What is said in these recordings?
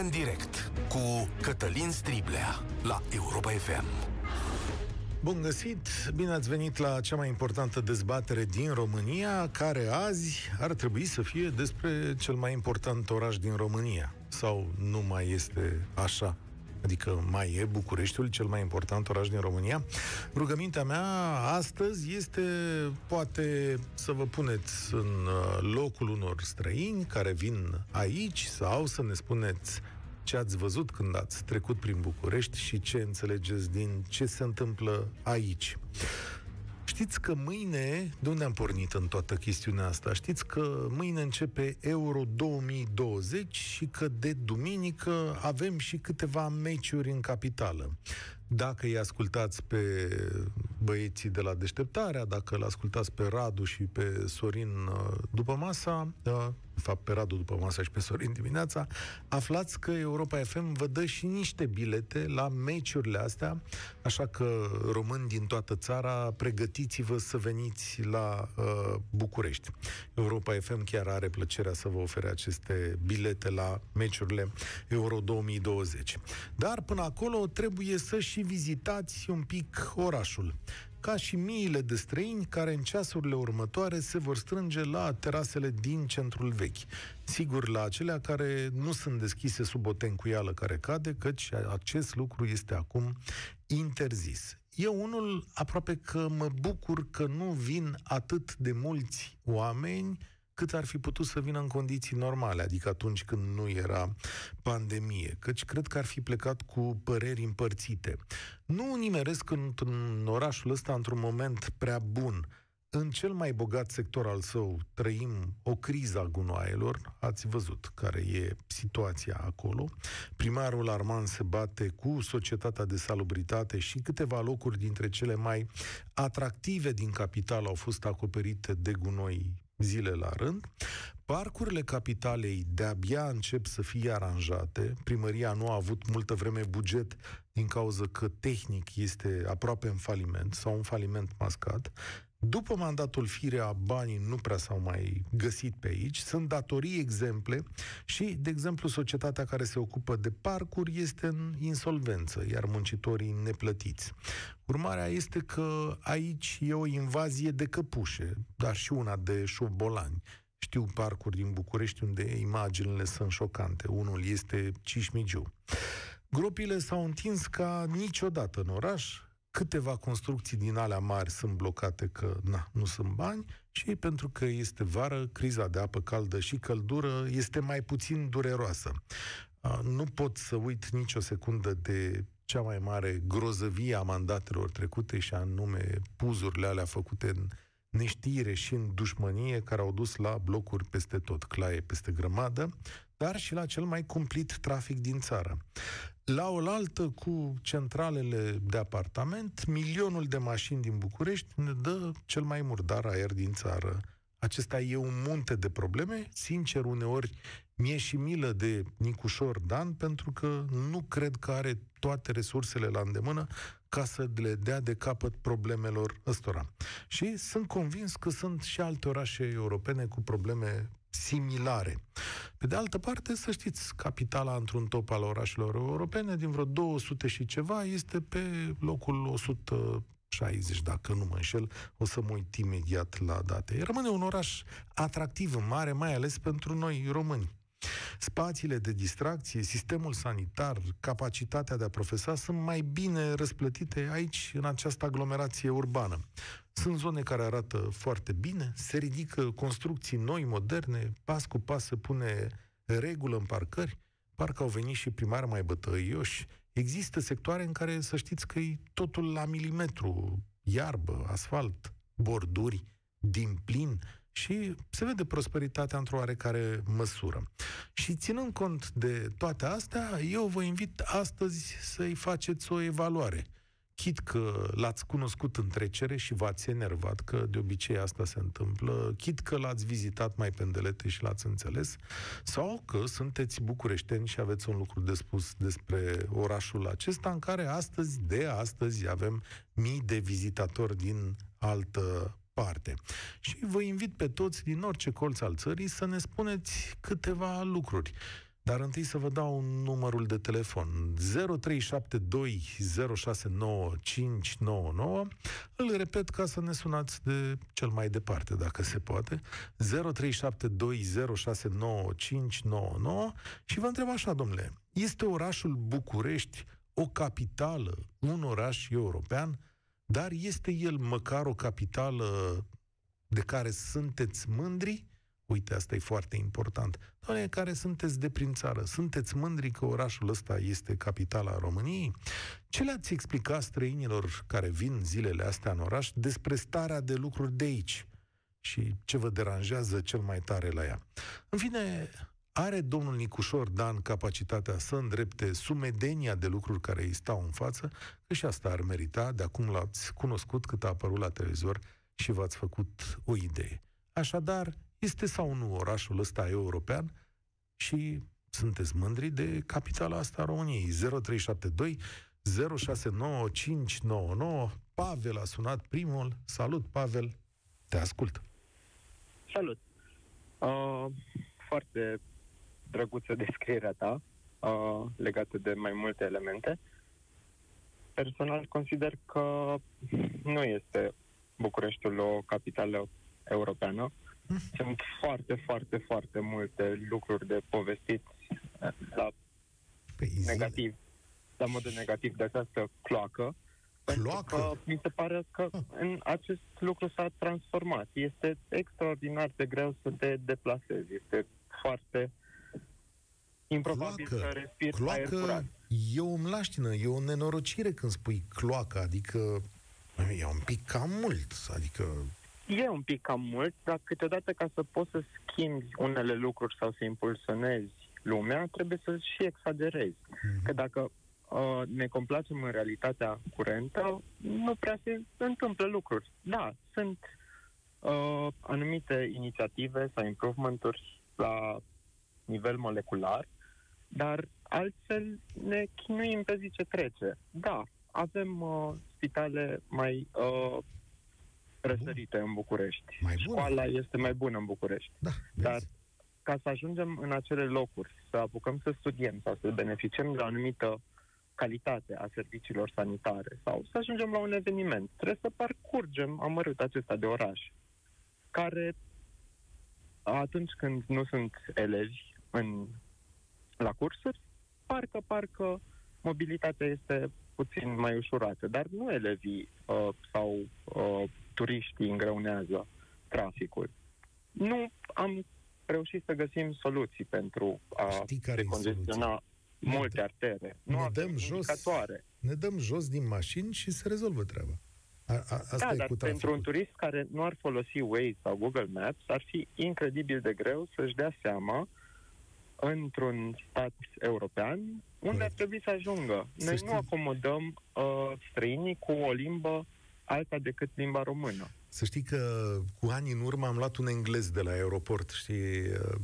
România în direct cu Cătălin Striblea la Europa FM. Bun găsit! Bine ați venit la cea mai importantă dezbatere din România, care azi ar trebui să fie despre cel mai important oraș din România. Sau nu mai este așa? Adică mai e Bucureștiul, cel mai important oraș din România. Rugămintea mea astăzi este poate să vă puneți în uh, locul unor străini care vin aici sau să ne spuneți ce ați văzut când ați trecut prin București și ce înțelegeți din ce se întâmplă aici. Știți că mâine, de unde am pornit în toată chestiunea asta? Știți că mâine începe Euro 2020 și că de duminică avem și câteva meciuri în capitală. Dacă îi ascultați pe băieții de la Deșteptarea, dacă îl ascultați pe Radu și pe Sorin uh, după masa, uh, de fapt pe Radu după masa și pe Sorin dimineața, aflați că Europa FM vă dă și niște bilete la meciurile astea, așa că români din toată țara, pregătiți-vă să veniți la uh, București. Europa FM chiar are plăcerea să vă ofere aceste bilete la meciurile Euro 2020. Dar până acolo trebuie să și și vizitați un pic orașul, ca și miile de străini care în ceasurile următoare se vor strânge la terasele din centrul vechi. Sigur, la acelea care nu sunt deschise sub o tencuială care cade, căci acest lucru este acum interzis. Eu unul aproape că mă bucur că nu vin atât de mulți oameni cât ar fi putut să vină în condiții normale, adică atunci când nu era pandemie, căci cred că ar fi plecat cu păreri împărțite. Nu nimeresc în, în orașul ăsta într-un moment prea bun. În cel mai bogat sector al său trăim o criză a gunoaielor, ați văzut care e situația acolo. Primarul Arman se bate cu societatea de salubritate și câteva locuri dintre cele mai atractive din capitală au fost acoperite de gunoi zile la rând. Parcurile capitalei de-abia încep să fie aranjate. Primăria nu a avut multă vreme buget din cauza că tehnic este aproape în faliment sau un faliment mascat. După mandatul Firea, banii nu prea s-au mai găsit pe aici. Sunt datorii exemple și, de exemplu, societatea care se ocupă de parcuri este în insolvență, iar muncitorii neplătiți. Urmarea este că aici e o invazie de căpușe, dar și una de șobolani. Știu parcuri din București unde imaginile sunt șocante. Unul este Cismigiu. Gropile s-au întins ca niciodată în oraș, câteva construcții din alea mari sunt blocate că na, nu sunt bani și pentru că este vară, criza de apă caldă și căldură este mai puțin dureroasă. Nu pot să uit nicio secundă de cea mai mare grozăvie a mandatelor trecute și anume puzurile alea făcute în neștiire și în dușmănie care au dus la blocuri peste tot, claie peste grămadă, dar și la cel mai cumplit trafic din țară. La oaltă cu centralele de apartament, milionul de mașini din București ne dă cel mai murdar aer din țară. Acesta e un munte de probleme. Sincer, uneori mi-e și milă de Nicușor Dan, pentru că nu cred că are toate resursele la îndemână ca să le dea de capăt problemelor ăstora. Și sunt convins că sunt și alte orașe europene cu probleme similare. Pe de altă parte, să știți, capitala într-un top al orașelor europene, din vreo 200 și ceva, este pe locul 160, dacă nu mă înșel, o să mă uit imediat la date. Rămâne un oraș atractiv în mare, mai ales pentru noi români. Spațiile de distracție, sistemul sanitar, capacitatea de a profesa sunt mai bine răsplătite aici, în această aglomerație urbană. Sunt zone care arată foarte bine, se ridică construcții noi, moderne, pas cu pas se pune regulă în parcări, parcă au venit și primari mai bătăioși. Există sectoare în care să știți că e totul la milimetru, iarbă, asfalt, borduri, din plin, și se vede prosperitatea într-o oarecare măsură. Și ținând cont de toate astea, eu vă invit astăzi să-i faceți o evaluare. Chit că l-ați cunoscut în trecere și v-ați enervat, că de obicei asta se întâmplă, chit că l-ați vizitat mai pendelete și l-ați înțeles, sau că sunteți bucureșteni și aveți un lucru de spus despre orașul acesta, în care astăzi, de astăzi, avem mii de vizitatori din altă parte. Și vă invit pe toți din orice colț al țării să ne spuneți câteva lucruri. Dar întâi să vă dau numărul de telefon. 0372 069599. Îl repet ca să ne sunați de cel mai departe, dacă se poate. 0372 069599 și vă întreb așa, domnule, este orașul București o capitală, un oraș european, dar este el măcar o capitală de care sunteți mândri? Uite, asta e foarte important. Doamne, care sunteți de prin țară, sunteți mândri că orașul ăsta este capitala României? Ce le-ați explicat străinilor care vin zilele astea în oraș despre starea de lucruri de aici? Și ce vă deranjează cel mai tare la ea? În fine, are domnul Nicușor Dan capacitatea să îndrepte sumedenia de lucruri care îi stau în față, că și asta ar merita, de acum l-ați cunoscut cât a apărut la televizor și v-ați făcut o idee. Așadar, este sau nu orașul ăsta european și sunteți mândri de capitala asta a României. 0372 069599 Pavel a sunat primul. Salut, Pavel! Te ascult! Salut! Uh, foarte drăguță descrierea ta uh, legată de mai multe elemente. Personal consider că nu este Bucureștiul o capitală europeană. Sunt foarte, foarte, foarte multe lucruri de povestit la Păi, negativ, la modul negativ de această cloacă. Cloacă? Pentru că mi se pare că Ah. în acest lucru s-a transformat. Este extraordinar de greu să te deplasezi. Este foarte improbabil Cloacă. să respiri aer curat. Cloacă e o mlaștină, e o nenorocire când spui cloacă, adică e un pic cam mult, adică E un pic cam mult, dar câteodată ca să poți să schimbi unele lucruri sau să impulsionezi lumea, trebuie să și exagerezi. Mhm. Că dacă uh, ne complacem în realitatea curentă, nu prea se întâmplă lucruri. Da, sunt uh, anumite inițiative sau improvement-uri la nivel molecular, dar altfel ne chinuim pe zi ce trece. Da, avem uh, spitale mai uh, răsărite în București. Mai bune. Școala este mai bună în București. da, Dar vezi? ca să ajungem în acele locuri, să apucăm să studiem sau să beneficiem de o anumită calitate a serviciilor sanitare sau să ajungem la un eveniment, trebuie să parcurgem amărât acesta de oraș, care atunci când nu sunt elevi în, la cursuri, parcă, parcă mobilitatea este puțin mai ușurată, dar nu elevii uh, sau uh, turiștii îngreunează traficul. Nu am reușit să găsim soluții pentru a Știi care e decongestiona soluția? multe Ne artere. Nu ne avem dăm jos. indicatoare. Ne dăm jos din mașini și se rezolvă treaba. A, a, asta Da, e dar cu pentru traficul. un turist care nu ar folosi Waze sau Google Maps, ar fi incredibil de greu să-și dea seama într-un stat european unde Corect. ar trebui să ajungă. Să Noi știi- nu acomodăm uh, străinii cu o limbă alta decât limba română. Să știi că cu ani în urmă am luat un englez de la aeroport și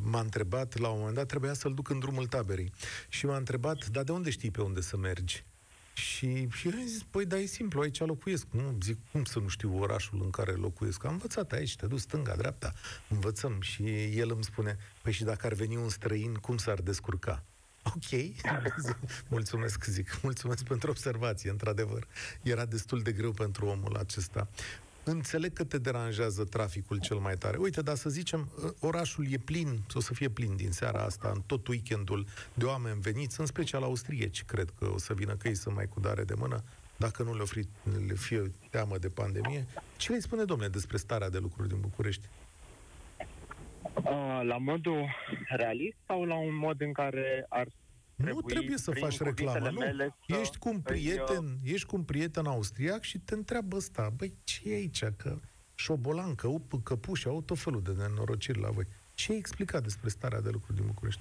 m-a întrebat, la un moment dat trebuia să-l duc în drumul taberei. Și m-a întrebat, dar de unde știi pe unde să mergi? Și, și eu i-am zis, păi da, e simplu, aici locuiesc. Nu, zic, cum să nu știu orașul în care locuiesc? Am învățat aici, te duci stânga, dreapta, învățăm. Și el îmi spune, păi și dacă ar veni un străin, cum s-ar descurca? Ok, Zic, mulțumesc, zic, mulțumesc pentru observație, într-adevăr. Era destul de greu pentru omul acesta. Înțeleg că te deranjează traficul cel mai tare. Uite, dar să zicem, orașul e plin, o să fie plin din seara asta, în tot weekendul, de oameni veniți, în special austrieci, cred că o să vină, că ei sunt mai cu dare de mână, dacă nu le, ofri, le fie teamă de pandemie. Ce le spune, domnule, despre starea de lucruri din București? Uh, la modul realist sau la un mod în care ar nu trebui, trebuie să prin faci reclamă, cuvintele nu. mele, să Ești cu un îi, uh, prieten, ești cu un prieten austriac și te întreabă ăsta, băi, ce e aici, că șobolan, că up, căpuși, au tot felul de nenorociri la voi. Ce ai explicat despre starea de lucruri din București?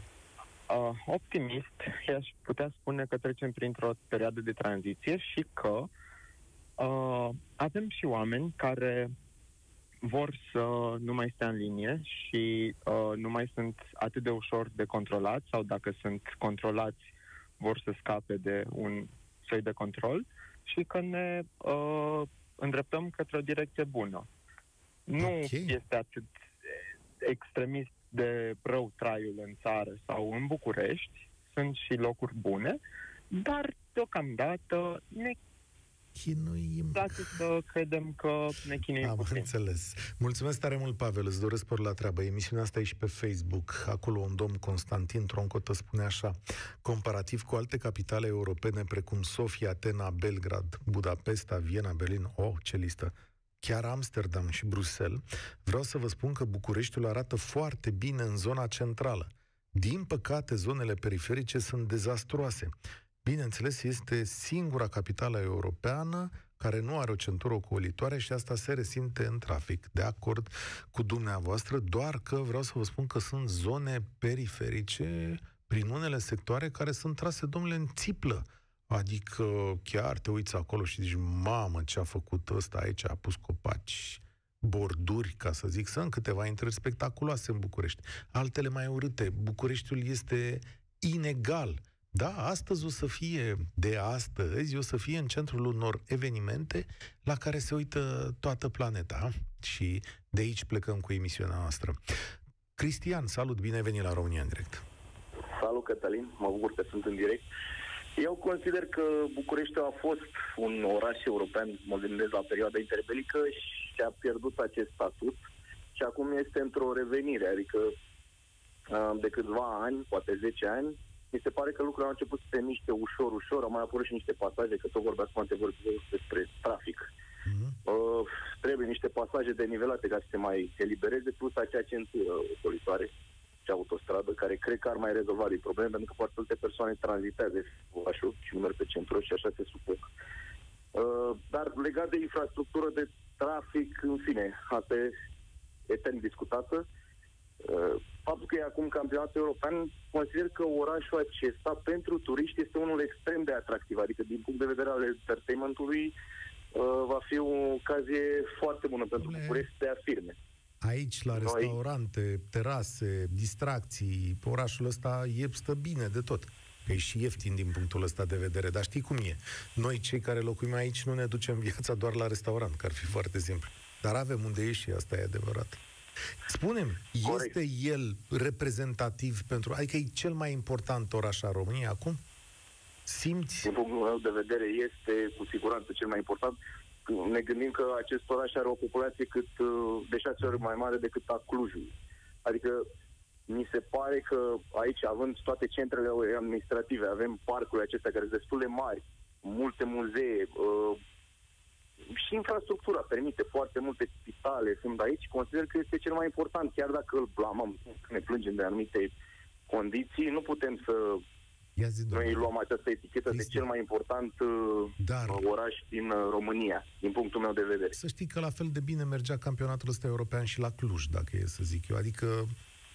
Uh, optimist, i-aș putea spune că trecem printr-o perioadă de tranziție și că uh, avem și oameni care vor să nu mai stea în linie și uh, nu mai sunt atât de ușor de controlați sau dacă sunt controlați vor să scape de un soi de control și că ne uh, îndreptăm către o direcție bună. Nu Ok. este atât extremist de rău traiul în țară sau în București, sunt și locuri bune, dar deocamdată ne chinuim. place să credem că ne chinuim Am puțin. înțeles. Mulțumesc tare mult, Pavel, îți doresc spor la treabă. Emisiunea asta e și pe Facebook. Acolo un domn Constantin Troncotă spune așa, comparativ cu alte capitale europene precum Sofia, Atena, Belgrad, Budapesta, Viena, Berlin, oh, ce listă, chiar Amsterdam și Bruxelles, vreau să vă spun că Bucureștiul arată foarte bine în zona centrală. Din păcate, zonele periferice sunt dezastruoase. Bineînțeles, este singura capitală europeană care nu are o centură ocolitoare și asta se resimte în trafic. De acord cu dumneavoastră, doar că vreau să vă spun că sunt zone periferice prin unele sectoare care sunt trase, domnule, în țiplă. Adică chiar te uiți acolo și zici, mamă, ce a făcut ăsta aici, a pus copaci, borduri, ca să zic, sunt câteva intrări spectaculoase în București, altele mai urâte. Bucureștiul este inegal. Da, astăzi o să fie, de astăzi, o să fie în centrul unor evenimente la care se uită toată planeta și de aici plecăm cu emisiunea noastră. Cristian, salut, bine ai venit la România în direct. Salut, Cătălin, mă bucur că sunt în direct. Eu consider că Bucureștiul a fost un oraș european, mă gândesc la perioada interbelică și a pierdut acest statut și acum este într-o revenire, adică uh, de câțiva ani, poate 10 ani, mi se pare că lucrurile au început să se miște ușor, ușor, au mai apărut și niște pasaje, că tot vorbeați cu antevorbitorul despre trafic. Mm-hmm. Uh, trebuie niște pasaje de nivelate ca să se mai elibereze, plus acea centură ocolitoare și autostradă, care cred că ar mai rezolva din probleme, pentru că foarte multe persoane tranzitează orașul și merg pe centru și așa se sufoc. Uh, dar legat de infrastructură, de trafic, în fine, asta e etern discutată. Uh, faptul că e acum campionatul european, consider că orașul acesta pentru turiști este unul extrem de atractiv, adică din punct de vedere al entertainmentului uh, va fi o ocazie foarte bună pentru Dom'le, București să se afirme. Aici, la Noi- restaurante, terase, distracții, orașul ăsta e stă bine de tot. Că e și ieftin din punctul ăsta de vedere, dar știi cum e? Noi, cei care locuim aici, nu ne ducem viața doar la restaurant, că ar fi foarte simplu. Dar avem unde ieși și asta e adevărat. Spunem, Corect. este el reprezentativ pentru... Adică e cel mai important oraș al României acum? Simți? din punctul meu de vedere, este cu siguranță cel mai important. Ne gândim că acest oraș are o populație cât uh, de șase ori mai mare decât a Clujului. Adică mi se pare că aici, având toate centrele administrative, avem parcurile acestea care sunt destul de mari, multe muzee, uh, și infrastructura permite foarte multe spitale, sunt aici, consider că este cel mai important, chiar dacă îl blamăm, ne plângem de anumite condiții, nu putem să Ia zi, noi domnule. luăm această etichetă de Cristian. cel mai important uh, Dar- oraș din uh, România, din punctul meu de vedere. Să știi că la fel de bine mergea campionatul ăsta european și la Cluj, dacă e să zic eu. Adică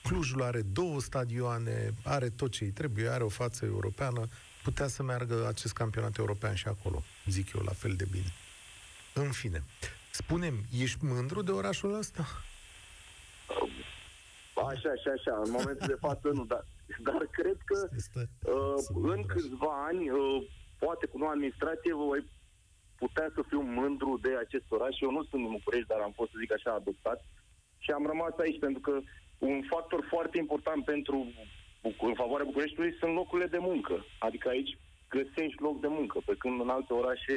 Clujul are două stadioane, are tot ce îi trebuie, are o față europeană, putea să meargă acest campionat european și acolo, zic eu, la fel de bine. În fine, spunem, ești mândru de orașul ăsta? Așa, așa, așa, în momentul de față nu, dar, dar cred că Este, uh, să în mândru. câțiva ani, uh, poate cu noua administrație, voi putea să fiu mândru de acest oraș. Eu nu sunt din București, dar am fost, să zic așa, adoptat și am rămas aici, pentru că un factor foarte important pentru Buc- în favoarea Bucureștiului sunt locurile de muncă. Adică aici găsești loc de muncă, pe când în alte orașe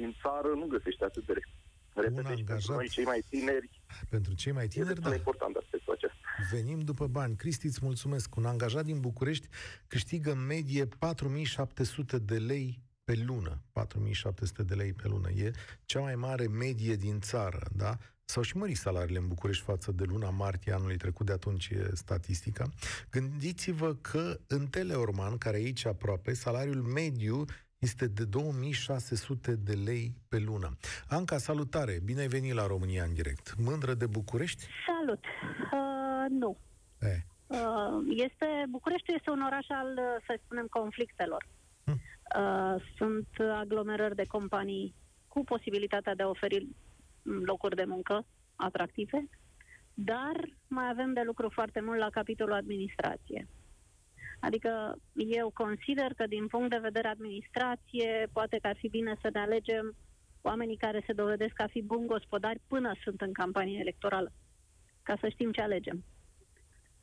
din țară nu găsești atât de repede. Și pentru angajat. noi, cei mai tineri, Pentru cei mai e tineri, destul da. de important aspectul acesta. Venim după bani. Cristi, îți mulțumesc. Un angajat din București câștigă în medie 4700 de lei pe lună. 4700 de lei pe lună. E cea mai mare medie din țară, da? S-au și mărit salariile în București față de luna martie anului trecut, de atunci e statistica. Gândiți-vă că în Teleorman, care e aici aproape, salariul mediu este de 2600 de lei pe lună. Anca, salutare! Bine ai venit la România în direct. Mândră de București? Salut! Uh, nu. Eh. Uh, este, București este un oraș al, uh, să spunem, conflictelor. Hm. Uh, sunt aglomerări de companii cu posibilitatea de a oferi mm, locuri de muncă atractive, dar mai avem de lucru foarte mult la capitolul administrație. Adică eu consider că din punct de vedere administrație, poate că ar fi bine să ne alegem oamenii care se dovedesc a fi buni gospodari până sunt în campanie electorală, ca să știm ce alegem.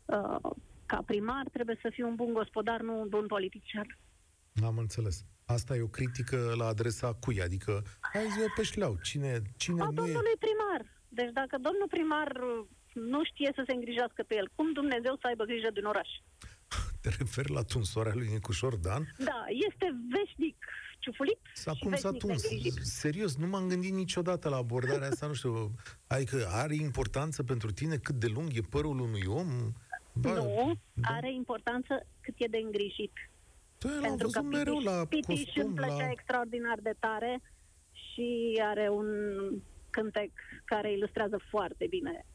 uh, ca primar trebuie să fii un bun gospodar, nu un bun politician. Am înțeles. Asta e o critică la adresa cui? Adică, hai zi pe șleau. Cine, cine A nu e... domnului primar. Deci dacă domnul primar uh, nu știe să se îngrijească pe el, cum Dumnezeu să aibă grijă din oraș? Te referi la tunsoarea lui Nicușor Dan? Da, este veșnic ciufulit S-a și cum s-a veșnic tuns. neglijit. Serios, nu m-am gândit niciodată la abordarea asta, nu știu. Adică are importanță pentru tine cât de lung e părul unui om? nu, da. are importanță cât e de îngrijit. Tu l-am Pentru că văzut mereu la Pitiș îmi costum, plăcea la... extraordinar de tare și are un cântec care ilustrează foarte bine.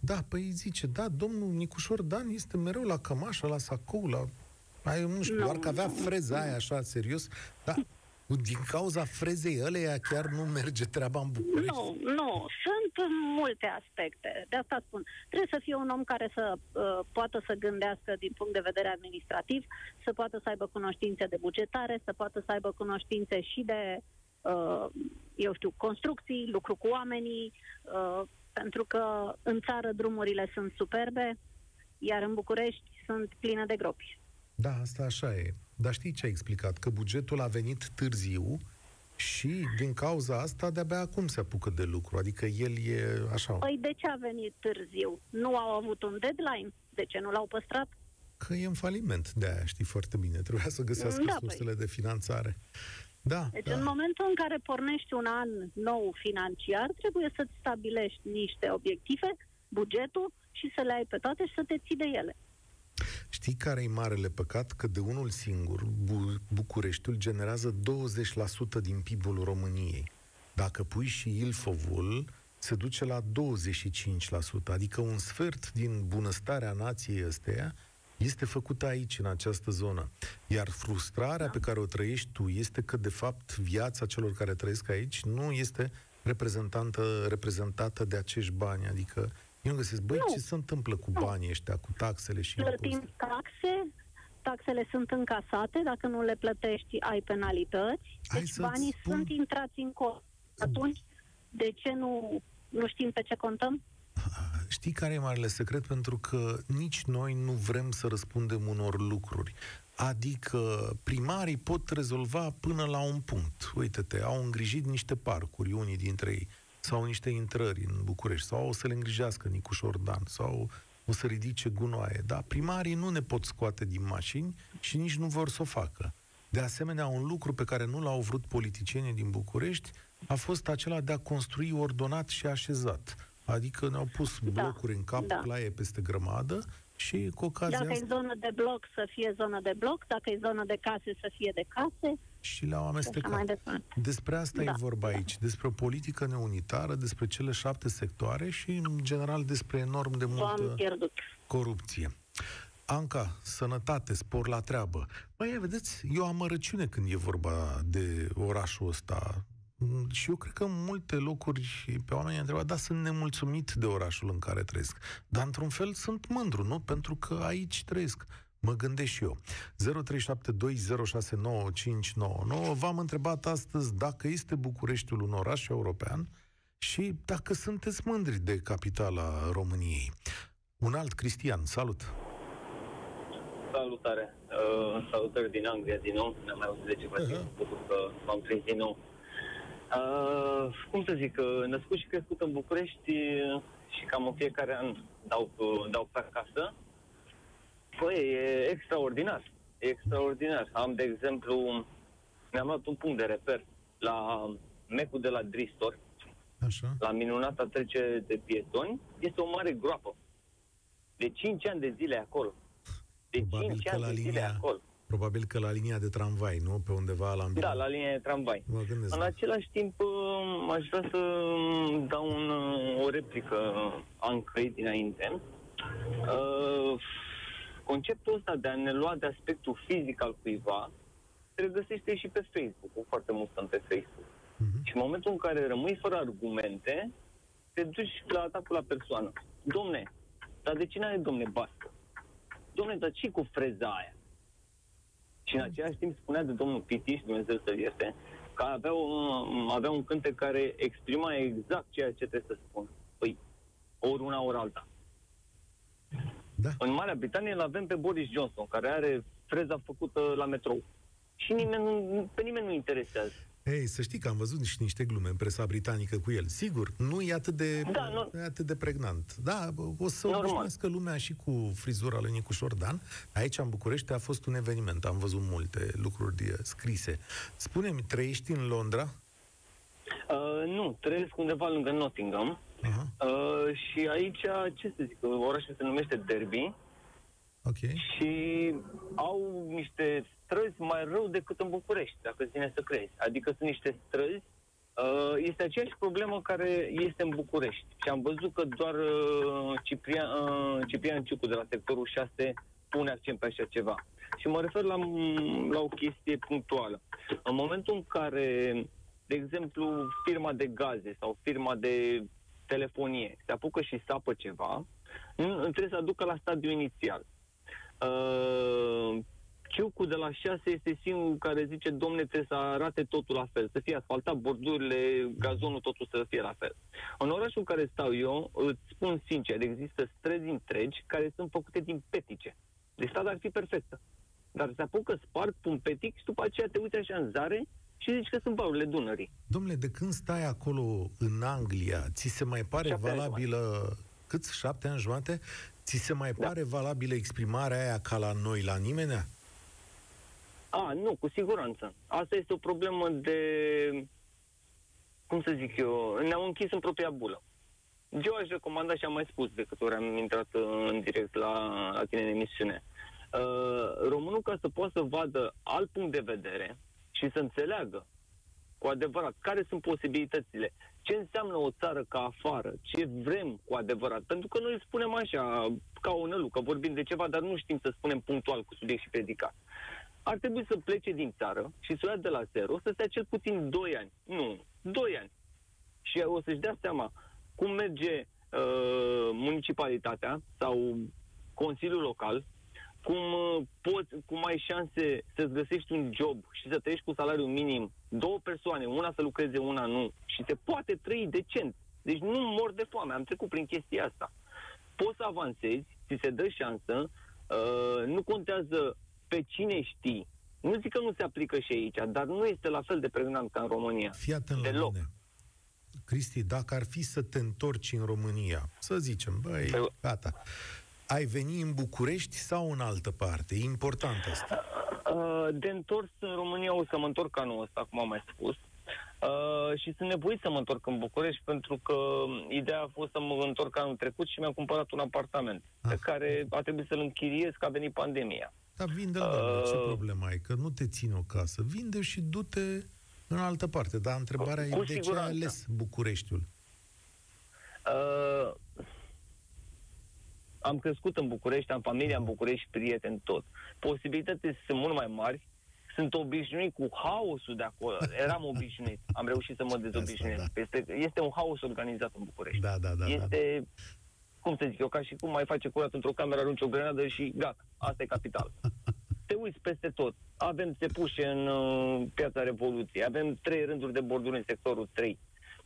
Da, păi zice, da, domnul Nicușor Dan este mereu la cămașă, la sacou, la... Ai, nu știu, Nu, doar că avea nu, freza aia așa, serios, da, din cauza frezei ăleia chiar nu merge treaba în București. Nu, nu, sunt multe aspecte. De asta spun. Trebuie să fie un om care să uh, poată să gândească din punct de vedere administrativ, să poată să aibă cunoștințe de bugetare, să poată să aibă cunoștințe și de, uh, eu știu, construcții, lucru cu oamenii, uh, pentru că în țară drumurile sunt superbe, iar în București sunt pline de gropi. Da, asta așa e. Dar știi ce a explicat? Că bugetul a venit târziu și din cauza asta de-abia acum se apucă de lucru. Adică el e așa, Păi de ce a venit târziu? Nu au avut un deadline? De ce nu l-au păstrat? că e în faliment de aia, știi foarte bine. Trebuia să găsească Da, sursele de finanțare. Da, Deci da. în momentul în care pornești un an nou financiar, trebuie să-ți stabilești niște obiective, bugetul și să le ai pe toate și să te ții de ele. Știi care e marele păcat? Că de unul singur, Bu- Bucureștiul generează 20% din PIB-ul României. Dacă pui și Ilfovul, se duce la 25%, adică un sfert din bunăstarea nației ăsteia este făcută aici, în această zonă. Iar frustrarea pe care o trăiești tu este că, de fapt, viața celor care trăiesc aici nu este reprezentantă, reprezentată de acești bani. Adică eu nu găsesc, băi, Nu. ce se întâmplă cu Nu. banii ăștia, cu taxele și Plătim impozitele? taxe, taxele sunt încasate, dacă nu le plătești ai penalități, Hai deci să-ți banii spun- sunt intrați în cont. Atunci, de ce nu, nu știm pe ce contăm? Știi care e marele secret? Pentru că nici noi nu vrem să răspundem unor lucruri. Adică primarii pot rezolva până la un punct. Uite-te, au îngrijit niște parcuri, unii dintre ei, sau niște intrări în București, sau o să le îngrijească Nicușor Dan, sau o să ridice gunoaie. Dar primarii nu ne pot scoate din mașini și nici nu vor să o facă. De asemenea, un lucru pe care nu l-au vrut politicienii din București a fost acela de a construi ordonat și așezat. Adică ne-au pus Da, blocuri în cap, da. claie peste grămadă și cu ocazia Dacă e asta zonă de bloc, să fie zonă de bloc, dacă e zonă de case, să fie de case, și le-au și așa mai amestecat. departe. Despre asta Da. e vorba aici, despre o politică neunitară, despre cele șapte sectoare și, în general, despre enorm de V-am multă pierdut. corupție. Anca, sănătate, spor la treabă. Băi, vedeți, e o amărăciune când e vorba de orașul ăsta. Mm, Și eu cred că în multe locuri pe oameni am întrebat, da, sunt nemulțumit de orașul în care trăiesc. Dar într-un fel sunt mândru, nu? Pentru că aici trăiesc. Mă gândesc și eu. 0372069599. V-am întrebat astăzi dacă este Bucureștiul un oraș european și dacă sunteți mândri de capitala României. Un alt Cristian, salut! Salutare! Uh, salutări din Anglia din nou. Ne-am mai auzit de ceva timp, Aha. uh bucur că m-am trezit din nou. Uh, cum să zic, uh, născut și crescut în București uh, și cam în fiecare an dau, uh, dau pe acasă. Păi, e extraordinar. E extraordinar. Am, de exemplu, mi-am luat un punct de reper la mecul de la Dristor, Așa. la minunata trecere de pietoni, este o mare groapă. De 5 ani de zile acolo. De Probabil 5 că ani la de zile linia- acolo. Probabil că la linia de tramvai, nu? Pe undeva la ambient. Da, la linia de tramvai. Mă gândesc. În același timp, uh, aș vrea să um, dau un, uh, o replică Ancăi dinainte. Uh, Conceptul ăsta de a ne lua de aspectul fizic al cuiva se regăsește și pe Facebook, cu foarte mult stăm pe Facebook. Mhm. Și în momentul în care rămâi fără argumente, te duci la atacul la persoană. Domne, dar de cine are domne bască? Domne, dar ce cu freza aia? Și în același timp spunea de domnul Pitiș, Dumnezeu să-l ierte, că avea un, avea un cântec care exprima exact ceea ce trebuie să spun. Păi, ori una, ori alta. Da. În Marea Britanie îl avem pe Boris Johnson, care are freza făcută la metrou. Și nimeni, nu, pe nimeni nu interesează. Ei, să știi că am văzut și niște glume în presa britanică cu el. Sigur, nu e atât de, da, nu... e atât de pregnant. Da, o să obișnuiască lumea și cu frizura lui Nicu Șordan. Aici, în București, a fost un eveniment. Am văzut multe lucruri scrise. Spune-mi, trăiești în Londra? Uh, nu, trăiesc undeva lângă Nottingham. Uh-huh. Uh, și aici, ce să zic, orașul se numește Derby. Okay. Și au niște străzi mai rău decât în București, dacă ține să crezi. Adică sunt niște străzi, uh, este aceeași problemă care este în București. Și am văzut că doar uh, Ciprian, uh, Ciprian Ciucu de la sectorul 6 pune accent pe așa ceva. Și mă refer la, la o chestie punctuală. În momentul în care, de exemplu, firma de gaze sau firma de telefonie se apucă și sapă ceva, trebuie să aducă la stadiu inițial. Uh, Ciucu de la 6 este singurul care zice, domne, trebuie să arate totul la fel, să fie asfaltat, bordurile, gazonul, totul să fie la fel. În orașul în care stau eu, îți spun sincer, există străzi întregi care sunt făcute din petice. Deci strada ar fi perfectă. Dar se apucă, sparg, pun petic și după aceea te uiți așa în zare și zici că sunt barurile Dunării. Domnule, de când stai acolo în Anglia, ți se mai pare șapte valabilă... Cât? Șapte ani jumate? Ți se mai da. pare valabilă exprimarea aia ca la noi, la nimeni? A, nu, cu siguranță. Asta este o problemă de, cum să zic eu, ne-am închis în propria bulă. Eu aș recomanda și am mai spus de câte ori am intrat în direct la, la tine în emisiune. Uh, românul ca să poată să vadă alt punct de vedere și să înțeleagă cu adevărat care sunt posibilitățile, ce înseamnă o țară ca afară, ce vrem cu adevărat. Pentru că noi spunem așa, ca o nălucă, vorbim de ceva, dar nu știm să spunem punctual cu subiect și predicat ar trebui să plece din țară și să o ia de la zero, să stea cel puțin 2 ani. Nu, 2 ani. Și o să-și dea seama cum merge uh, municipalitatea sau Consiliul Local, cum uh, poți, cum ai șanse să-ți găsești un job și să trăiești cu salariu minim, două persoane, una să lucreze, una nu, și se poate trăi decent. Deci nu mor de foame, am trecut prin chestia asta. Poți să avansezi, ți se dă șansă, uh, nu contează pe cine știi. Nu zic că nu se aplică și aici, dar nu este la fel de pregnant ca în România. Fii atent Deloc. la mine. Cristi, dacă ar fi să te întorci în România, să zicem, băi, păi... gata, ai veni în București sau în altă parte? E important asta. Uh, de întors în România o să mă întorc anul ăsta, cum am mai spus. Uh, și sunt nevoit să mă întorc în București pentru că ideea a fost să mă întorc anul trecut și mi-am cumpărat un apartament ah. pe care a trebuit să-l închiriez că a venit pandemia. Dar vinde-l, uh, ce problemă ai? Că nu te țin o casă. Vinde și du-te în altă parte. Dar întrebarea cu, e de ce ai ales Bucureștiul? Uh, am crescut în București, am familia în București, prieteni, tot. Posibilitățile sunt mult mai mari. Sunt obișnuit cu haosul de acolo. Eram obișnuit. Am reușit să mă dezobișnuiesc. Da. Este, este un haos organizat în București. Da, da, da. Este da cum să zic eu, ca și cum mai face curat într-o cameră, arunci o grenadă și gata, asta e capital. Te uiți peste tot. Avem pușe în uh, piața Revoluției, avem trei rânduri de borduri în sectorul 3.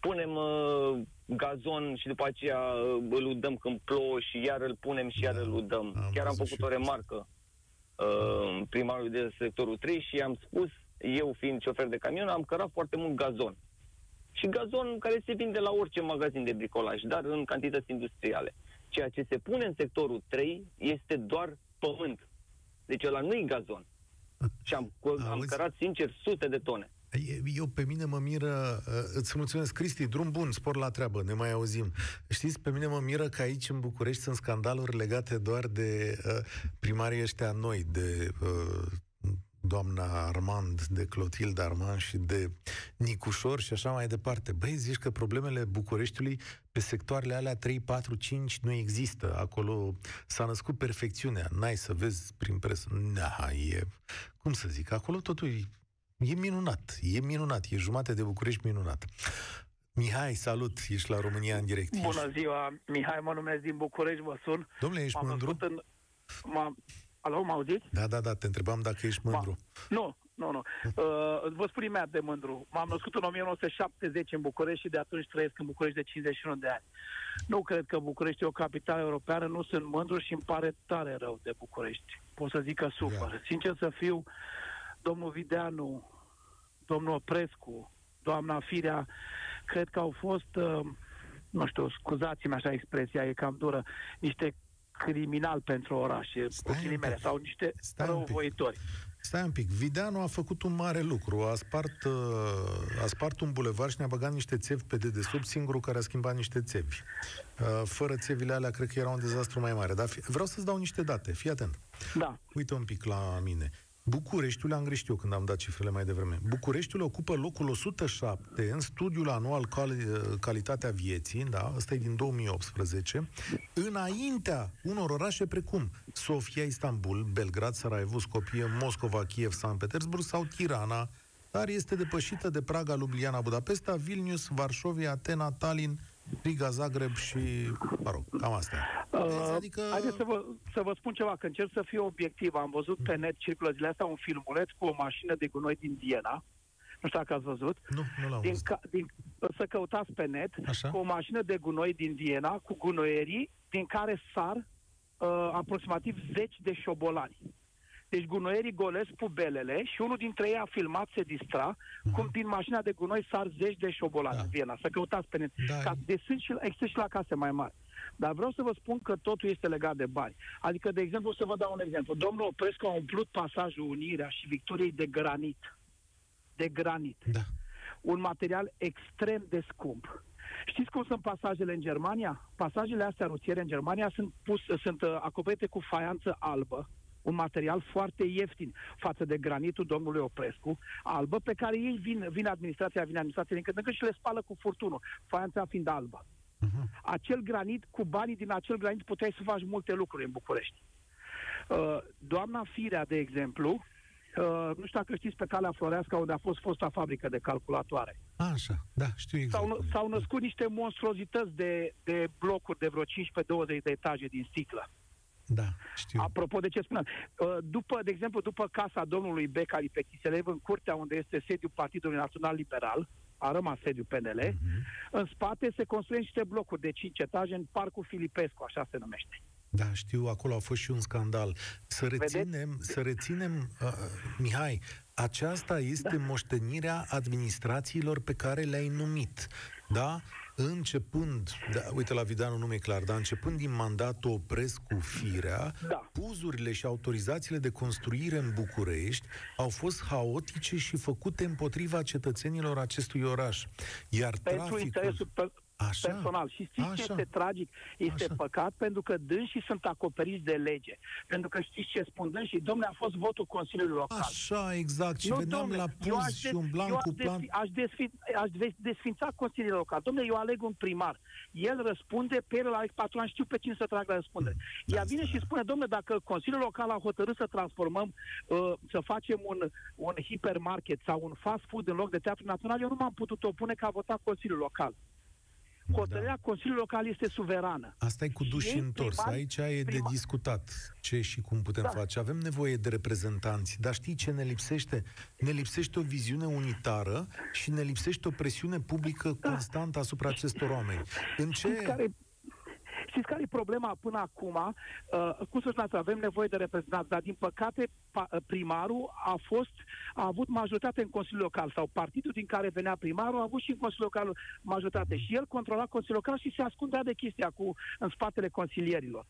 Punem uh, gazon și după aceea uh, îl udăm când plouă și iar îl punem și iar da, îl udăm. Am Chiar am făcut o remarcă uh, primarului de sectorul 3 și am spus, eu fiind șofer de camion, am cărat foarte mult gazon și gazon care se vinde la orice magazin de bricolaj, dar în cantități industriale. Ceea ce se pune în sectorul 3 este doar pământ. Deci ăla nu-i gazon. Și am, am cărat, sincer, sute de tone. Eu pe mine mă miră, uh, îți mulțumesc, Cristi, drum bun, spor la treabă, ne mai auzim. Știți, pe mine mă miră că aici în București sunt scandaluri legate doar de uh, primarii ăștia noi, de uh, doamna Armand, de Clotilde Armand și de Nicușor și așa mai departe. Băi, zici că problemele Bucureștiului pe sectoarele alea 3, 4, 5 nu există. Acolo s-a născut perfecțiunea. N-ai să vezi prin presă. Na, e, cum să zic, acolo totul e, e minunat. E minunat. E jumate de București minunat. Mihai, salut, ești la România în direct. Bună ziua, Mihai, mă numesc din București, vă sun. Domnule, ești m-am mândru? În, m-am, Alo, mă auziți? Da, da, da, te întrebam dacă ești mândru. Ma, nu, nu, nu. Uh, vă spun imediat de mândru. M-am născut în 1970 în București și de atunci trăiesc în București de 51 de ani. Nu cred că București e o capitală europeană, nu sunt mândru și îmi pare tare rău de București. Pot să zic că supăr. Ia. Sincer să fiu, domnul Videanu, domnul Oprescu, doamna Firea, cred că au fost, uh, nu știu, scuzați-mi așa expresia, e cam dură, niște criminali pentru oraș, Stai cu un ghilimele, pic. sau niște Stai un pic. răuvoitori. Stai un pic, Videanu a făcut un mare lucru, a spart, uh, a spart un bulevar și ne-a băgat niște țevi pe dedesubt, singurul care a schimbat niște țevi. Uh, Fără țevile alea, cred că era un dezastru mai mare. Dar fi- vreau să-ți dau niște date, fii atent. Da. Uite un pic la mine. Bucureștiul, am greșit eu când am dat cifrele mai devreme, Bucureștiul ocupă locul 107 în studiul anual Cali- Calitatea Vieții, da, ăsta e din 2018, înaintea unor orașe precum Sofia, Istanbul, Belgrad, Sarajevo, Skopje, Moscova, Kiev, San Petersburg sau Tirana, dar este depășită de Praga, Ljubljana, Budapesta, Vilnius, Varșovia, Atena, Tallinn, Riga, Zagreb și, mă rog, cam astea. Uh, adică... Haideți să vă, să vă spun ceva, că încerc să fiu obiectiv. Am văzut pe net circulă zilele astea un filmuleț cu o mașină de gunoi din Viena. Nu știu dacă ați văzut. Nu, nu l-am Din, văzut. ca, din, să căutați pe net Așa. cu o mașină de gunoi din Viena, cu gunoierii, din care sar uh, aproximativ 10 de șobolani. Deci gunoierii golesc pubelele și unul dintre ei a filmat, se distra, cum din mașina de gunoi sar 10 de șobolani Da. în Viena. Să căutați pe net. Da, Ca, deci sunt și, există și la case mai mari. Dar vreau să vă spun că totul este legat de bani. Adică, de exemplu, să vă dau un exemplu. Domnul Oprescu a umplut pasajul Unirea și Victoriei de granit. De granit Da. un material extrem de scump. Știți cum sunt pasajele în Germania? Pasajele astea rutiere în Germania sunt, pus, sunt uh, acoperite cu faianță albă, un material foarte ieftin față de granitul domnului Oprescu, albă, pe care ei vin, vin administrația, vine administrația din când în când și le spală cu furtunul, faianța fiind albă. Uh-huh. Acel granit, cu banii din acel granit puteai să faci multe lucruri în București. Uh, doamna Firea, de exemplu, uh, nu știu dacă știți pe calea Floreasca unde a fost fosta fabrică de calculatoare. Așa, da, știu exact. S-au, s-au născut niște monstruozități de, de blocuri de vreo 15-20 de etaje din sticlă. Da, știu. Apropo de ce spuneam, uh, după, de exemplu, după casa domnului Becali pe Chiselev, în curtea unde este sediul Partidului Național Liberal, a rămas sediul PNL, Mhm. în spate se construiesc niște blocuri de 5 etaje în Parcul Filipescu, așa se numește. Da, știu, acolo a fost și un scandal. Să Vedeți? reținem, să reținem uh, Mihai, aceasta este da. moștenirea administrațiilor pe care le-ai numit. Da? Începând, da, uite la Videanu nu mi-e clar, dar începând din mandatul Oprescu Firea, Da. puzurile și autorizațiile de construire în București au fost haotice și făcute împotriva cetățenilor acestui oraș. Iar Pentru traficul... interesul pe- Așa. personal. Și știți ce Așa. este tragic? Este Așa. păcat pentru că dânsii sunt acoperiți de lege. Pentru că știți ce spun dânsii? Domnule, a fost votul Consiliului Local. Așa, exact. Și Nu, veneam domnule, la eu puz aș și des- umblam eu cu aș plan... desfi- aș, desfi, aș des- desfința Consiliul Local. Domnule, eu aleg un primar. El răspunde, pe el îl aleg patron, știu pe cine să trag la răspundere. Da, Ea vine asta- și spune, domnule, dacă Consiliul Local a hotărât să transformăm, uh, să facem un, un hipermarket sau un fast food în loc de teatru național, eu nu m-am putut opune că a votat Consiliul Local. Hotărârea Consiliului Local este suverană. Asta e cu Și duși ei, întors. primari- Aici e de prima- discutat ce și cum putem Da. face. Avem nevoie de reprezentanți, dar știi ce ne lipsește? Ne lipsește o viziune unitară și ne lipsește o presiune publică constantă asupra acestor oameni. În ce... Știți care, știți care e problema până acum? Uh, cum să spuneți, avem nevoie de reprezentanți, dar din păcate pa, uh, primarul a fost a avut majoritate în Consiliul Local sau partidul din care venea primarul a avut și în Consiliul Local majoritate și el controla Consiliul Local și se ascundea de chestia cu în spatele consilierilor.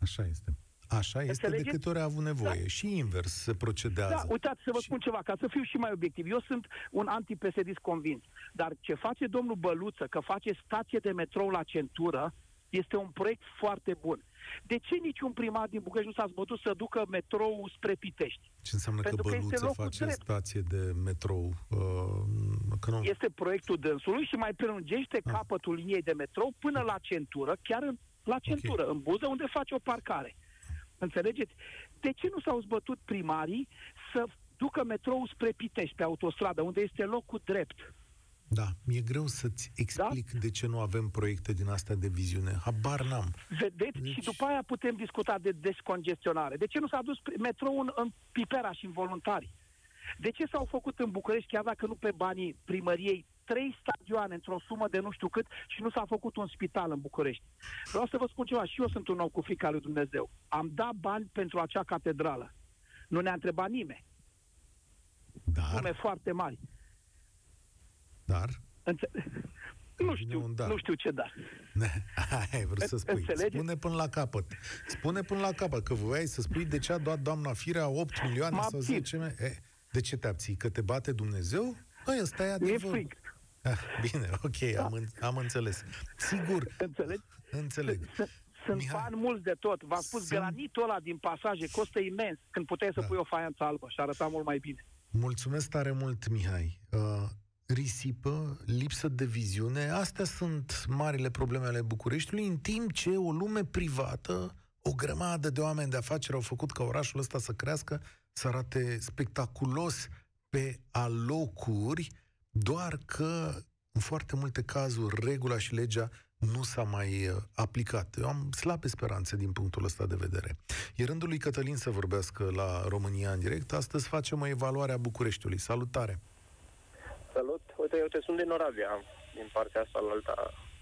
Așa este. Așa este de Înțelegeți? câte ori a avut nevoie. Da. Și invers se procedează. Da, uitați să vă Și- spun ceva, ca să fiu și mai obiectiv. Eu sunt un anti-PSD convins, dar ce face domnul Băluță, că face stație de metrou la centură, este un proiect foarte bun. De ce niciun primar din București nu s-a zbătut să ducă metrou spre Pitești? Ce înseamnă Pentru că că este Băluță locul face drept. stație de metrou? Uh, că nu... Este proiectul dânsului și mai prelungește Ah. capătul liniei de metrou până la centură, chiar în, la centură, în Buză, unde face o parcare. Înțelegeți? De ce nu s-au zbătut primarii să ducă metrou spre Pitești, pe autostradă, unde este locul drept? Da, mi-e greu să-ți explic Da? de ce nu avem proiecte din astea de viziune. Habar n-am. Vedeți? Deci- Și după aia putem discuta de descongestionare. De ce nu s-a dus pri- metrou în, în Pipera și în voluntari? De ce s-au făcut în București, chiar dacă nu pe banii primăriei, trei stadioane într-o sumă de nu știu cât și nu s-a făcut un spital în București? Vreau să vă spun ceva, și eu sunt un om cu frica lui Dumnezeu. Am dat bani pentru acea catedrală. Nu ne-a întrebat nimeni. Dar, Sume foarte mari. Dar, Înțe- nu Vine știu, un dar. nu știu ce dar. Aia ai vrut să spui. Înțelegeți? Spune până la capăt. Spune până la capăt, că voiai să spui de ce a dat doamna Firea 8 milioane Mă sau abțin. 10 mii. E, de ce te abții? Că te bate Dumnezeu? Păi, ăsta e Mi-e adevărul. fric. Ah, bine, ok, am, în, am înțeles. Sigur, Înțelegi? înțeleg. Sunt- Sunt Mihai. bani mulți de tot. V-am spus, Sunt- granitul ăla din pasaje costă imens când puteai să Da. pui o faianță albă și arăta mult mai bine. Mulțumesc tare mult, Mihai. Uh, risipă, lipsă de viziune, astea sunt marile probleme ale Bucureștiului, în timp ce o lume privată, o grămadă de oameni de afaceri au făcut ca orașul ăsta să crească, să arate spectaculos pe alocuri, doar că în foarte multe cazuri regula și legea nu s-a mai uh, aplicat. Eu am slabe speranțe din punctul ăsta de vedere. E rândul lui Cătălin să vorbească la România în direct. Astăzi facem o evaluare a Bucureștiului. Salutare! Salut! Uite, eu te sunt din Oradea, din partea asta la alta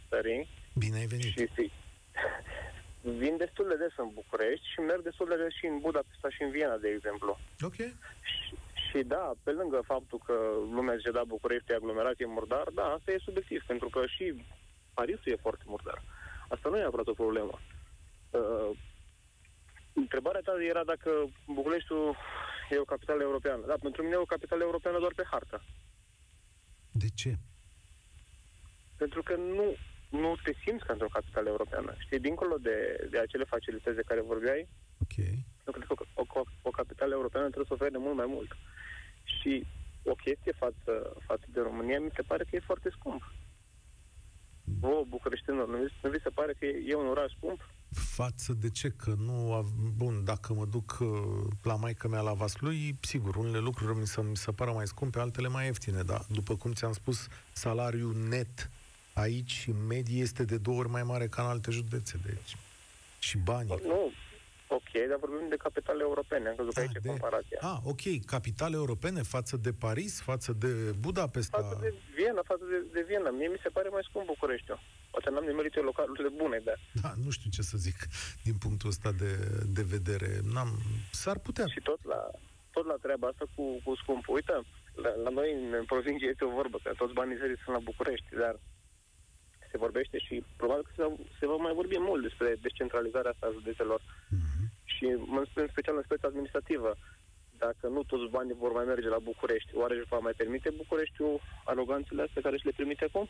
țării Bine ai venit! și fi. Vin destul de des în București și merg destul de des și în Budapesta și în Viena, de exemplu. Ok. Și, și da, pe lângă faptul că lumea zice, da, București e aglomerație murdar, da, asta e subiectiv, pentru că și Parisul e foarte murdar. Asta nu e neapărat o problemă. Uh, întrebarea ta era dacă Bucureștiul e o capitală europeană. Da, pentru mine e o capitală europeană doar pe hartă. De ce? Pentru că nu, nu te simți ca într-o capitală europeană. Știi, dincolo de, de acele facilități de care vorbeai, Ok. eu cred că o, o, o capitală europeană trebuie să ofere de mult mai mult. Și o chestie față, față de România mi se pare că e foarte scump. Vă, bucureștinilor, nu, vi- nu vi se pare că e, e un oraș scump? Față de ce? Că nu... Av- Bun, dacă mă duc uh, la maică mea la Vaslui, sigur, unele lucruri mi se, mi se pară mai scumpe, altele mai ieftine, dar după cum ți-am spus, salariul net aici, în medie, este de două ori mai mare ca în alte județe, deci... Și banii. Nu. Ok, dar vorbim de capitale europene. Am crezut că Ah, aici e de- comparația. Ah, ok, capitale europene față de Paris, față de Budapesta. Față de Viena, față de, de Viena. Mie mi se pare mai scump Bucureștiul. Poate n-am nimerit eu localurile bune, dar Da, nu știu ce să zic din punctul ăsta de, de vedere. N-am, s-ar putea. Și tot la, tot la treaba asta cu, cu scumpul. Uite, la, la noi în, în provincie este o vorbă, că toți banii țării sunt la București, dar se vorbește și probabil că se, va- se va mai vorbi mult despre descentralizarea asta a județelor Mhm. și în, în special în speța administrativă. Dacă nu toți banii vor mai merge la București, oare își va mai permite Bucureștiul aroganțele astea care și le permite acum?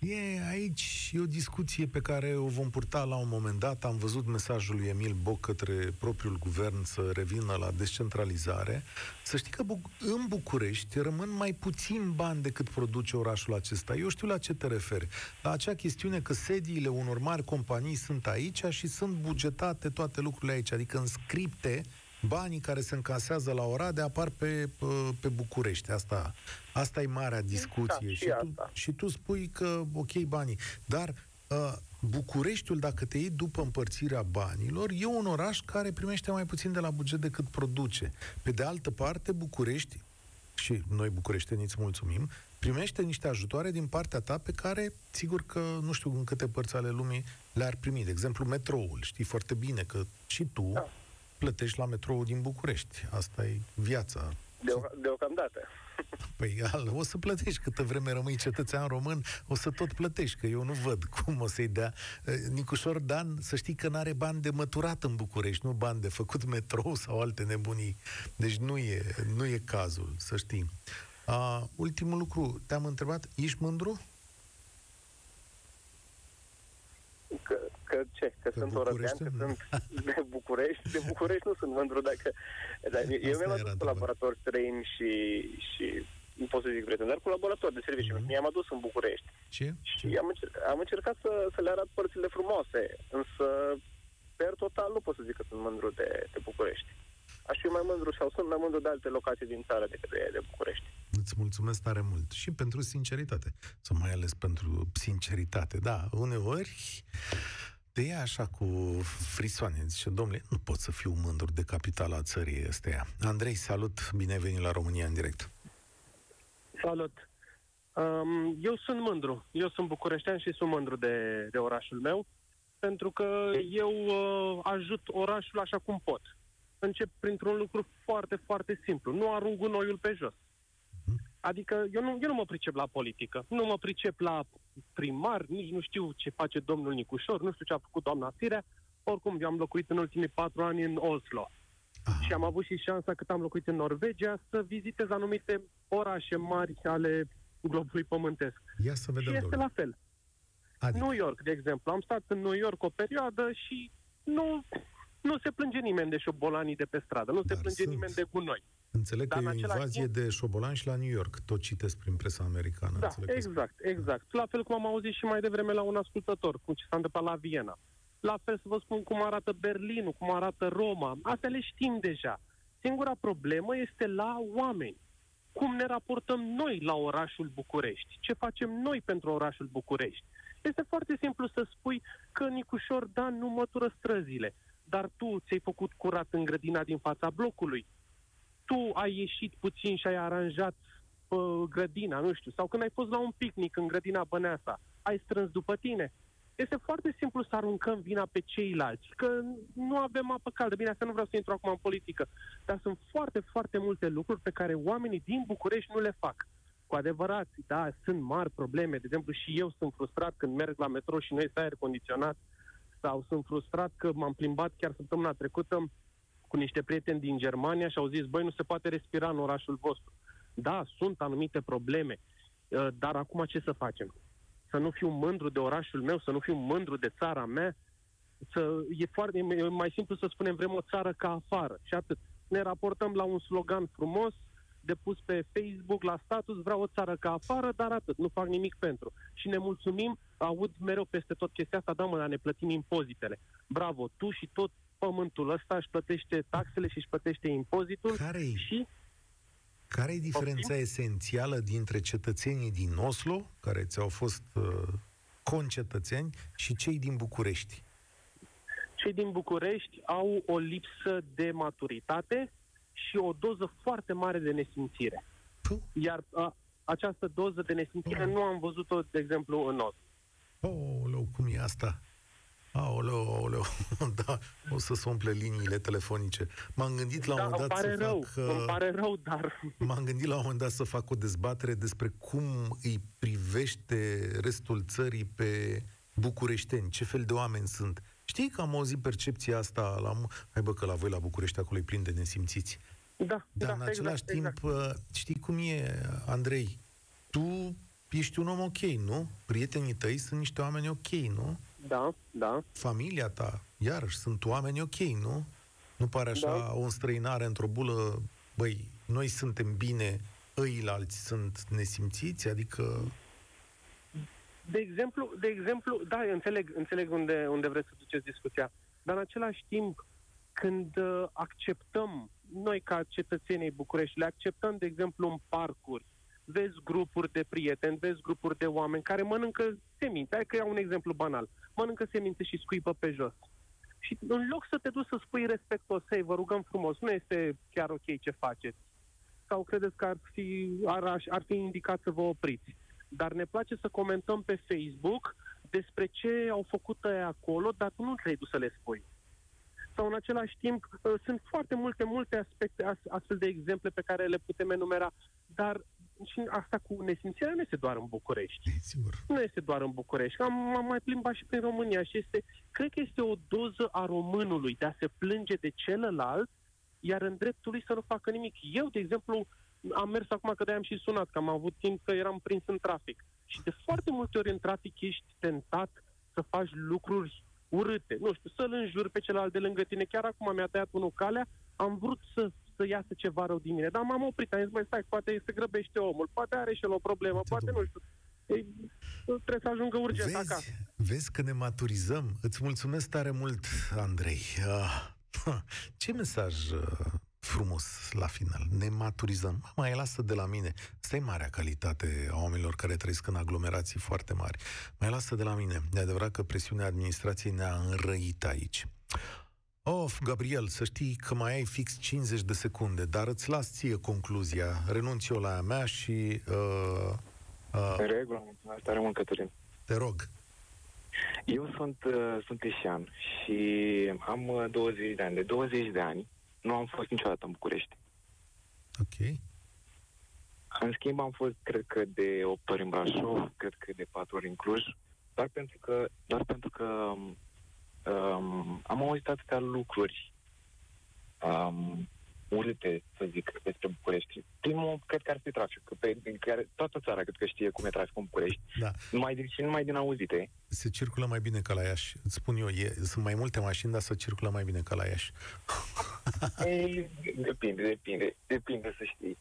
E aici e o discuție pe care o vom purta la un moment dat. Am văzut mesajul lui Emil Boc către propriul guvern să revină la descentralizare. Să știi că Bu- în București rămân mai puțin bani decât produce orașul acesta. Eu știu la ce te referi. La acea chestiune că sediile unor mari companii sunt aici și sunt bugetate toate lucrurile aici. Adică în scripte banii care se încasează la Oradea apar pe, pe, pe București. Asta, asta e marea discuție. Da, și tu, asta. și tu spui că, ok, banii, dar uh, Bucureștiul, dacă te iei după împărțirea banilor, e un oraș care primește mai puțin de la buget decât produce. Pe de altă parte, București, și noi bucureșteniți îți mulțumim, primește niște ajutoare din partea ta pe care, sigur că nu știu în câte părți ale lumii le-ar primi. De exemplu, metroul. Știi foarte bine că și tu Da. Plătești la metroul din București. Asta e viața. Deo- deocamdată. Păi al, o să plătești câtă vreme rămâi cetățean român, o să tot plătești, că eu nu văd cum o să-i dea. Eh, Nicușor Dan, să știi că n-are bani de măturat în București, nu bani de făcut metrou sau alte nebunii. Deci nu e, nu e cazul, să știi. Uh, ultimul lucru, te-am întrebat, ești mândru? Că, că ce? Că, Că sunt orădean, că București, sunt de București. De București nu sunt mândru dacă... Dar eu Asta mi-am era adus colaboratori străini și, și nu pot să zic prieteni, dar colaboratori de serviciu. Mhm. Mi-am adus în București. Ce? Și am încercat, am încercat să, să le arăt părțile frumoase, însă per total nu pot să zic că sunt mândru de, de București. Aș fi mai mândru sau sunt mai mândru de alte locații din țară decât de, de București. Îți mulțumesc tare mult. Și pentru sinceritate. Sau mai ales pentru sinceritate. Da, uneori te ia așa cu frisoane. Zice, domnule, nu pot să fiu mândru de capitala țării ăsteia. Andrei, salut, bine ai venit la România în direct. Salut! Um, eu sunt mândru. Eu sunt bucureștean și sunt mândru de, de orașul meu, pentru că eu uh, ajut orașul așa cum pot. Încep printr-un lucru foarte, foarte simplu. Nu arunc gunoiul pe jos. Adică eu nu, eu nu mă pricep la politică, nu mă pricep la primar, nici nu știu ce face domnul Nicușor, nu știu ce a făcut doamna Firea. Oricum, eu am locuit în ultimii patru ani în Oslo. Aha. Și am avut și șansa, cât am locuit în Norvegia, să vizitez anumite orașe mari ale globului pământesc. Ia să vedem, și este domnule. la fel. Adică? New York, de exemplu. Am stat în New York o perioadă și nu, nu se plânge nimeni de șobolanii de pe stradă, nu Dar se plânge sunt. nimeni de gunoi. Înțeleg Dar că e în o același invazie timp- de șobolani și la New York. Tot citesc prin presa americană. Da, înțeleg că- exact, exact. La fel cum am auzit și mai devreme la un ascultător, cum ce s-a întâmplat la Viena. La fel să vă spun cum arată Berlinul, cum arată Roma. Astea le știm deja. Singura problemă este la oameni. Cum ne raportăm noi la orașul București? Ce facem noi pentru orașul București? Este foarte simplu să spui că Nicușor Dan nu mătură străzile, dar tu ți-ai făcut curat în grădina din fața blocului. Tu ai ieșit puțin și ai aranjat uh, grădina, nu știu, sau când ai fost la un picnic în grădina Băneasa, ai strâns după tine. Este foarte simplu să aruncăm vina pe ceilalți, că nu avem apă caldă. Bine, asta nu vreau să intru acum în politică, dar sunt foarte, foarte multe lucruri pe care oamenii din București nu le fac. Cu adevărat, da, sunt mari probleme. De exemplu, și eu sunt frustrat când merg la metro și nu este aer condiționat, sau sunt frustrat că m-am plimbat chiar săptămâna trecută cu niște prieteni din Germania și au zis, băi, nu se poate respira în orașul vostru. Da, sunt anumite probleme, uh, dar acum ce să facem? Să nu fiu mândru de orașul meu, să nu fiu mândru de țara mea? Să, e, foarte, e mai simplu să spunem, vrem o țară ca afară și atât. Ne raportăm la un slogan frumos, depus pe Facebook, la status, vreau o țară ca afară, dar atât, nu fac nimic pentru. Și ne mulțumim, aud mereu peste tot chestia asta, da mă, dar ne plătim impozitele. Bravo, tu și tot pământul ăsta își plătește taxele și își plătește impozitul Care-i? și Care e diferența esențială dintre cetățenii din Oslo, care ți-au fost uh, concetățeni, și cei din București? cei din București au o lipsă de maturitate și o doză foarte mare de nesimțire. Puh. Iar a, această doză de nesimțire nu am văzut-o, de exemplu, în Oslo. Aoleu, cum e asta? Aoleu, aoleu, da, o să se umple liniile telefonice. M-am gândit la un Da, moment îmi dat pare să rău, fac... îmi uh, pare rău, dar M-am gândit la un moment dat să fac o dezbatere despre cum îi privește restul țării pe bucureșteni, ce fel de oameni sunt. Știi că am auzit percepția asta la... mu- Hai bă, că la voi la București acolo e plin de nesimțiți. da, Dar da, în același exact, timp, exact. uh, știi cum e, Andrei? Tu ești un om ok, nu? Prietenii tăi sunt niște oameni ok, nu? Da, da, Familia ta, iarăși, sunt oameni ok, nu? Nu pare așa Da. o înstrăinare într-o bulă, băi, noi suntem bine, ăilalți sunt nesimțiți, adică... De exemplu, de exemplu, da, eu înțeleg, înțeleg unde, unde vreți să duceți discuția, dar în același timp, când uh, acceptăm, noi ca cetățenii București, le acceptăm, de exemplu, în parcuri, vezi grupuri de prieteni, vezi grupuri de oameni care mănâncă semințe, hai că iau un exemplu banal, mănâncă semințe și scuipă pe jos. Și în loc să te duci să spui respectos, hei, vă rugăm frumos, nu este chiar ok ce faceți, sau credeți că ar fi, ar, ar fi indicat să vă opriți. Dar ne place să comentăm pe Facebook despre ce au făcut ăia acolo, dar tu nu ți-ai dus să le spui. Sau în același timp, uh, sunt foarte multe, multe aspecte, as- astfel de exemple pe care le putem enumera, dar și asta cu nesimțirea nu este doar în București. E, sigur. Nu este doar în București. Am, am mai plimbat și prin România și este, cred că este o doză a românului de a se plânge de celălalt, iar în dreptul lui să nu facă nimic. Eu, de exemplu, am mers acum că de-aia am și sunat, că am avut timp că eram prins în trafic. Și de foarte multe ori în trafic ești tentat să faci lucruri urâte. Nu știu, să-l înjuri pe celălalt de lângă tine. Chiar acum mi-a tăiat unul calea, am vrut să, să iasă ceva rău din mine, dar m-am oprit, am zis, mai stai, poate se grăbește omul, poate are și el o problemă, Uite, poate domnule. nu știu. Ei, trebuie să ajungă urgent acasă. Vezi, vezi că ne maturizăm. Îți mulțumesc tare mult, Andrei. Ah, ce mesaj uh, frumos la final. Ne maturizăm. Mai lasă de la mine. Asta e marea calitate a oamenilor care trăiesc în aglomerații foarte mari. Mai lasă de la mine. E adevărat că presiunea administrației ne-a înrăit aici. Of, Gabriel, să știi că mai ai fix 50 de secunde, dar îți las ție concluzia. Renunț eu la a mea și... Uh, uh, în regulă, mulțumesc tare mult, Cătălin. Te rog. Eu sunt, uh, sunt eșean și am uh, 20 de ani. De 20 de ani nu am fost niciodată în București. Ok. În schimb, am fost, cred că, de 8 ori în Brașov, cred că de 4 ori în Cluj, doar pentru că, doar pentru că um, am auzit atâtea lucruri um, urâte, să zic, despre București. Primul, cred că ar fi traficul, pe care toată țara cred că știe cum e traficul în București. Da. Numai din, și numai din auzite. Se circulă mai bine ca la Iași. Îți spun eu, e, sunt mai multe mașini, dar se circulă mai bine ca la Iași. Ei, depinde, depinde, depinde să știi.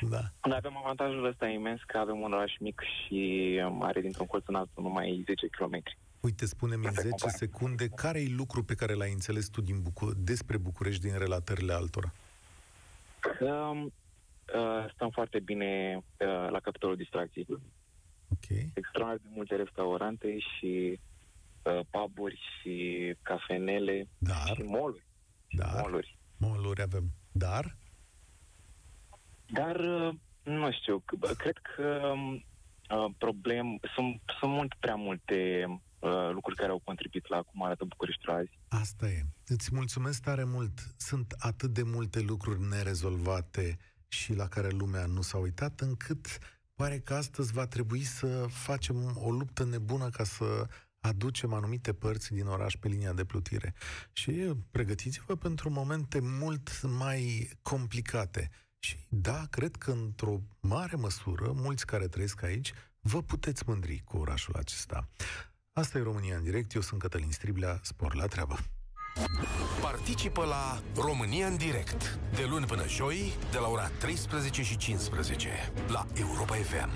Da. Noi avem avantajul ăsta imens că avem un oraș mic și are dintr-un colț în altul numai 10 km. Uite, spune-mi în 10 secunde, care e lucru pe care l-ai înțeles tu din Bucu- despre București din relatările altora? Că uh, stăm foarte bine uh, la capitolul distracții. Ok. Extraordinar de multe restaurante și uh, puburi și cafenele Dar? și mall-uri. Dar? Mall-uri. Mall-uri avem. Dar? Dar, uh, nu știu, c- cred că uh, problem, sunt, sunt mult prea multe uh, lucruri care au contribuit la cum arată Bucureștiul azi. Asta e. Îți mulțumesc tare mult. Sunt atât de multe lucruri nerezolvate și la care lumea nu s-a uitat, încât pare că astăzi va trebui să facem o luptă nebună ca să aducem anumite părți din oraș pe linia de plutire. Și pregătiți-vă pentru momente mult mai complicate. Și da, cred că într-o mare măsură, mulți care trăiesc aici, vă puteți mândri cu orașul acesta. Asta e România în direct, eu sunt Cătălin Striblea, spor la treabă. Participă la România în direct, de luni până joi, de la ora 13 și 15, la Europa FM.